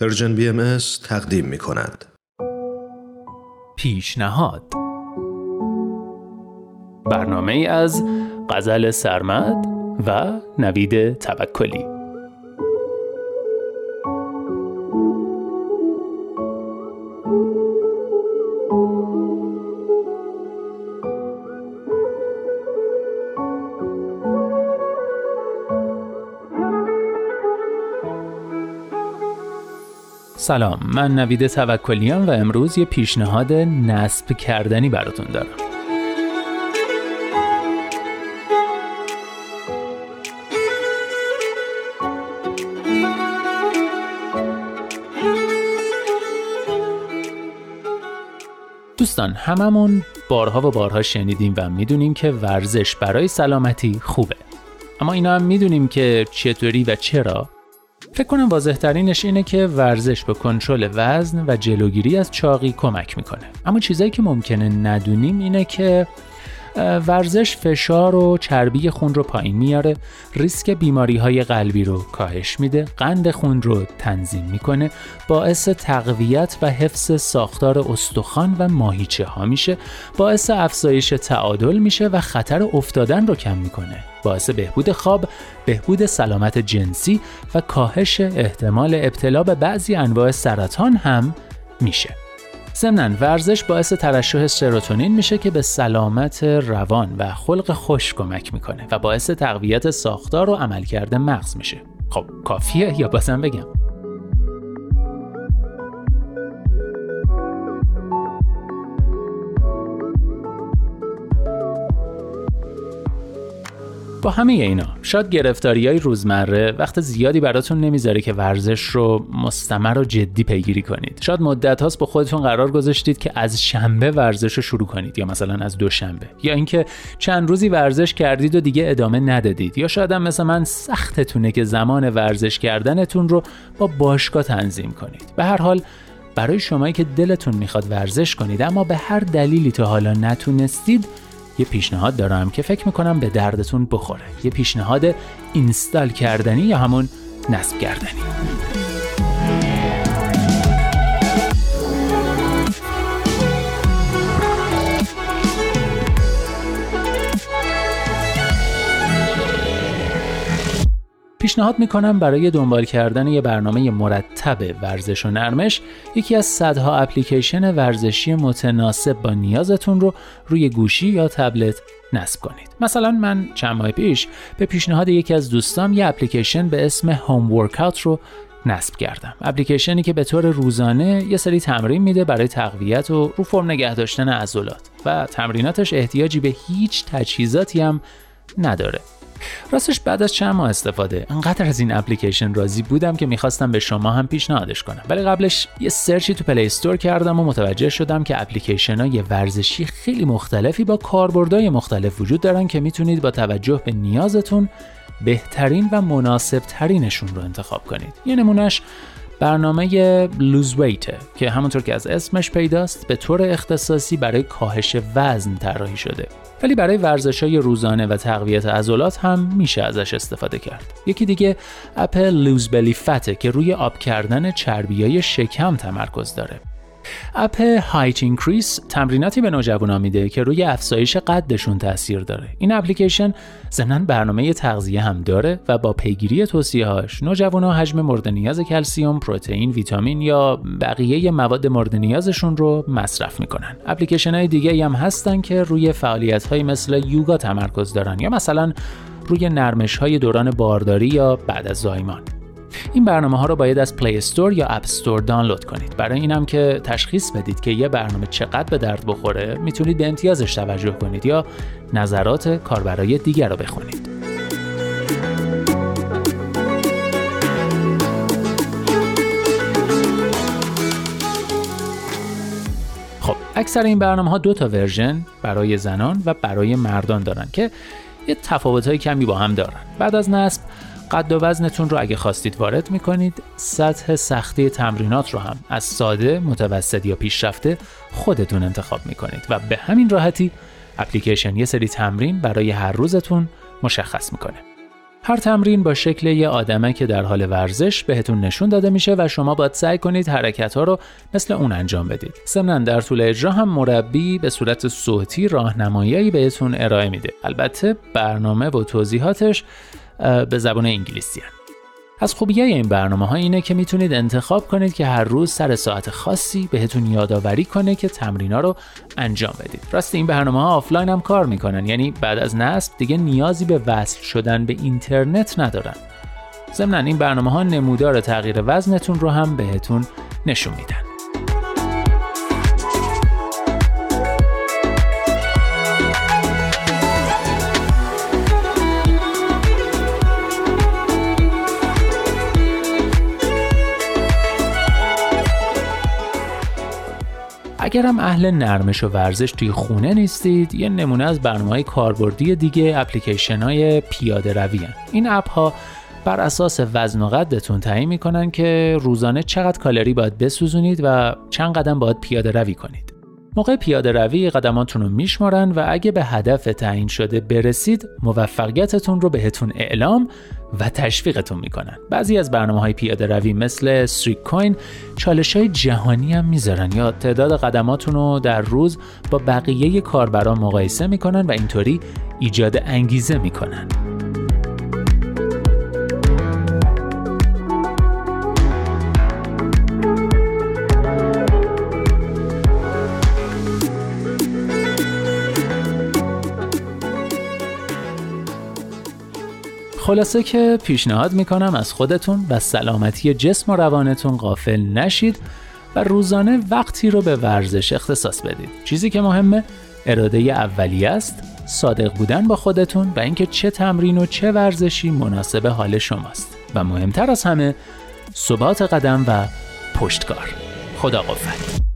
پرژن بی ام تقدیم می کند. پیشنهاد برنامه از غزل سرمد و نوید توکلی سلام من نوید توکلیام و امروز یه پیشنهاد نصب کردنی براتون دارم. دوستان هممون بارها و بارها شنیدیم و می‌دونیم که ورزش برای سلامتی خوبه. اما اینا هم می‌دونیم که چطوری و چرا فکر کنم واضح ترینش اینه که ورزش به کنترل وزن و جلوگیری از چاقی کمک می‌کنه. اما چیزایی که ممکنه ندونیم اینه که ورزش فشار و چربی خون رو پایین میاره. ریسک بیماری های قلبی رو کاهش میده. قند خون رو تنظیم می‌کنه. باعث تقویت و حفظ ساختار استخوان و ماهیچه ها میشه. باعث افزایش تعادل میشه و خطر افتادن رو کم می‌کنه. باعث بهبود خواب، بهبود سلامت جنسی و کاهش احتمال ابتلا به بعضی انواع سرطان هم میشه. ضمنا ورزش باعث ترشح سروتونین میشه که به سلامت روان و خلق خوش کمک می‌کنه و باعث تقویت ساختار و عملکرد مغز میشه. خب کافیه یا بازم بگم؟ با همه اینا. شاید گرفتاری های روزمره وقت زیادی براتون نمی‌ذاره که ورزش رو مستمر و جدی پیگیری کنید. شاید مدت هاست با خودتون قرار گذاشتید که از شنبه ورزش رو شروع کنید یا مثلا از دوشنبه. یا اینکه چند روزی ورزش کردید و دیگه ادامه ندادید. یا شاید هم مثل من سختتونه که زمان ورزش کردنتون رو با باشگاه تنظیم کنید. به هر حال برای شمایی که دلتون می‌خواد ورزش کنید اما به هر دلیلی تا حالا نتونستید یه پیشنهاد دارم که فکر می‌کنم به دردتون بخوره. یه پیشنهاد اینستال کردنی یا همون نصب کردنی. پیشنهاد می‌کنم برای دنبال کردن یه برنامه مرتب ورزش و نرمش یکی از صدها اپلیکیشن ورزشی متناسب با نیازتون رو روی گوشی یا تبلت نصب کنید. مثلا من چند ماه پیش به پیشنهاد یکی از دوستام یه اپلیکیشن به اسم Home Workout رو نصب کردم. اپلیکیشنی که به طور روزانه یه سری تمرین میده برای تقویت و رو فرم نگه داشتن عضلات و تمریناتش احتیاجی به هیچ تجهیزاتی هم نداره. راستش بعد از چند ماه استفاده. انقدر از این اپلیکیشن راضی بودم که می‌خواستم به شما هم پیشنهادش کنم. ولی قبلش یه search ی تو Play Store کردم و متوجه شدم که اپلیکیشن های ورزشی خیلی مختلفی با کاربردهای مختلف وجود دارن که می‌تونید با توجه به نیازتون بهترین و مناسب ترینشون رو انتخاب کنید. یه نمونهش برنامه Lose Weight ه که همونطور که از اسمش پیداست به طور اختصاصی برای کاهش وزن طراحی شده. ولی برای ورزش های روزانه و تقویت عضلات هم میشه ازش استفاده کرد. یکی دیگه اپ Lose Fat ه که روی آب کردن چربی های شکم تمرکز داره. اپ Height Increase تمریناتی به نوجوانا میده که روی افزایش قدشون تاثیر داره. این اپلیکیشن ضمنا برنامه تغذیه هم داره و با پیگیری توصیه‌هاش نوجوانا حجم مورد نیاز کلسیوم پروتئین ویتامین یا بقیه مواد مورد نیازشون رو مصرف می‌کنن. اپلیکیشن های دیگه هم هستن که روی فعالیت های مثل یوگا تمرکز دارن یا مثلا روی نرمش های دوران بارداری یا بعد از زایمان. این برنامه ها رو باید از Play Store یا App Store دانلود کنید. برای اینم که تشخیص بدید که یه برنامه چقدر به درد بخوره می‌تونید به امتیازش توجه کنید یا نظرات کاربرای دیگر رو بخونید. خب اکثر این برنامه ها دو تا ورژن برای زنان و برای مردان دارن که یه تفاوت های کمی با هم دارن. بعد از نصب قد و وزنتون رو اگه خواستید وارد می‌کنید سطح سختی تمرینات رو هم از ساده، متوسط یا پیشرفته خودتون انتخاب می‌کنید و به همین راحتی اپلیکیشن یه سری تمرین برای هر روزتون مشخص می‌کنه هر تمرین با شکل یه آدمه که در حال ورزش بهتون نشون داده میشه و شما باید سعی کنید حرکت ها رو مثل اون انجام بدید. ضمنا در طول اجرا هم مربی به صورت صوتی راهنمایی بهتون ارائه میده. البته برنامه و توضیحاتش به زبان انگلیسی هن. از خوبی این برنامه ها اینه که می‌تونید انتخاب کنید که هر روز سر ساعت خاصی بهتون یادآوری کنه که تمرینا رو انجام بدید. راست این برنامه ها آفلاین هم کار می‌کنن یعنی بعد از نصب دیگه نیازی به وصل شدن به اینترنت ندارن. ضمن این برنامه ها نمودار تغییر وزنتون رو هم بهتون نشون میدن. اگرم اهل نرمش و ورزش توی خونه نیستید یه نمونه از برنامه کاربردی دیگه اپلیکیشن های پیاده روی این اپ ها بر اساس وزن و قدتون تعیین می‌کنن که روزانه چقدر کالری باید بسوزونید و چند قدم باید پیاده روی کنید. موقع پیاده روی قدماتون رو میشمارن و اگه به هدف تعیین شده برسید موفقیتتون رو بهتون اعلام و تشویقتون می‌کنن. بعضی از برنامه های پیاده روی مثل Sweatcoin چالش های جهانی هم می‌ذارن یا تعداد قدماتون رو در روز با بقیه کاربران مقایسه می‌کنن و اینطوری ایجاد انگیزه می‌کنن. خلاصه که پیشنهاد می‌کنم از خودتون و سلامتی جسم و روانتون غافل نشید و روزانه وقتی رو به ورزش اختصاص بدید. چیزی که مهمه اراده اولیه است. صادق بودن با خودتون و اینکه چه تمرین و چه ورزشی مناسب حال شماست. و مهمتر از همه ثبات قدم و پشتکار. خدا قفل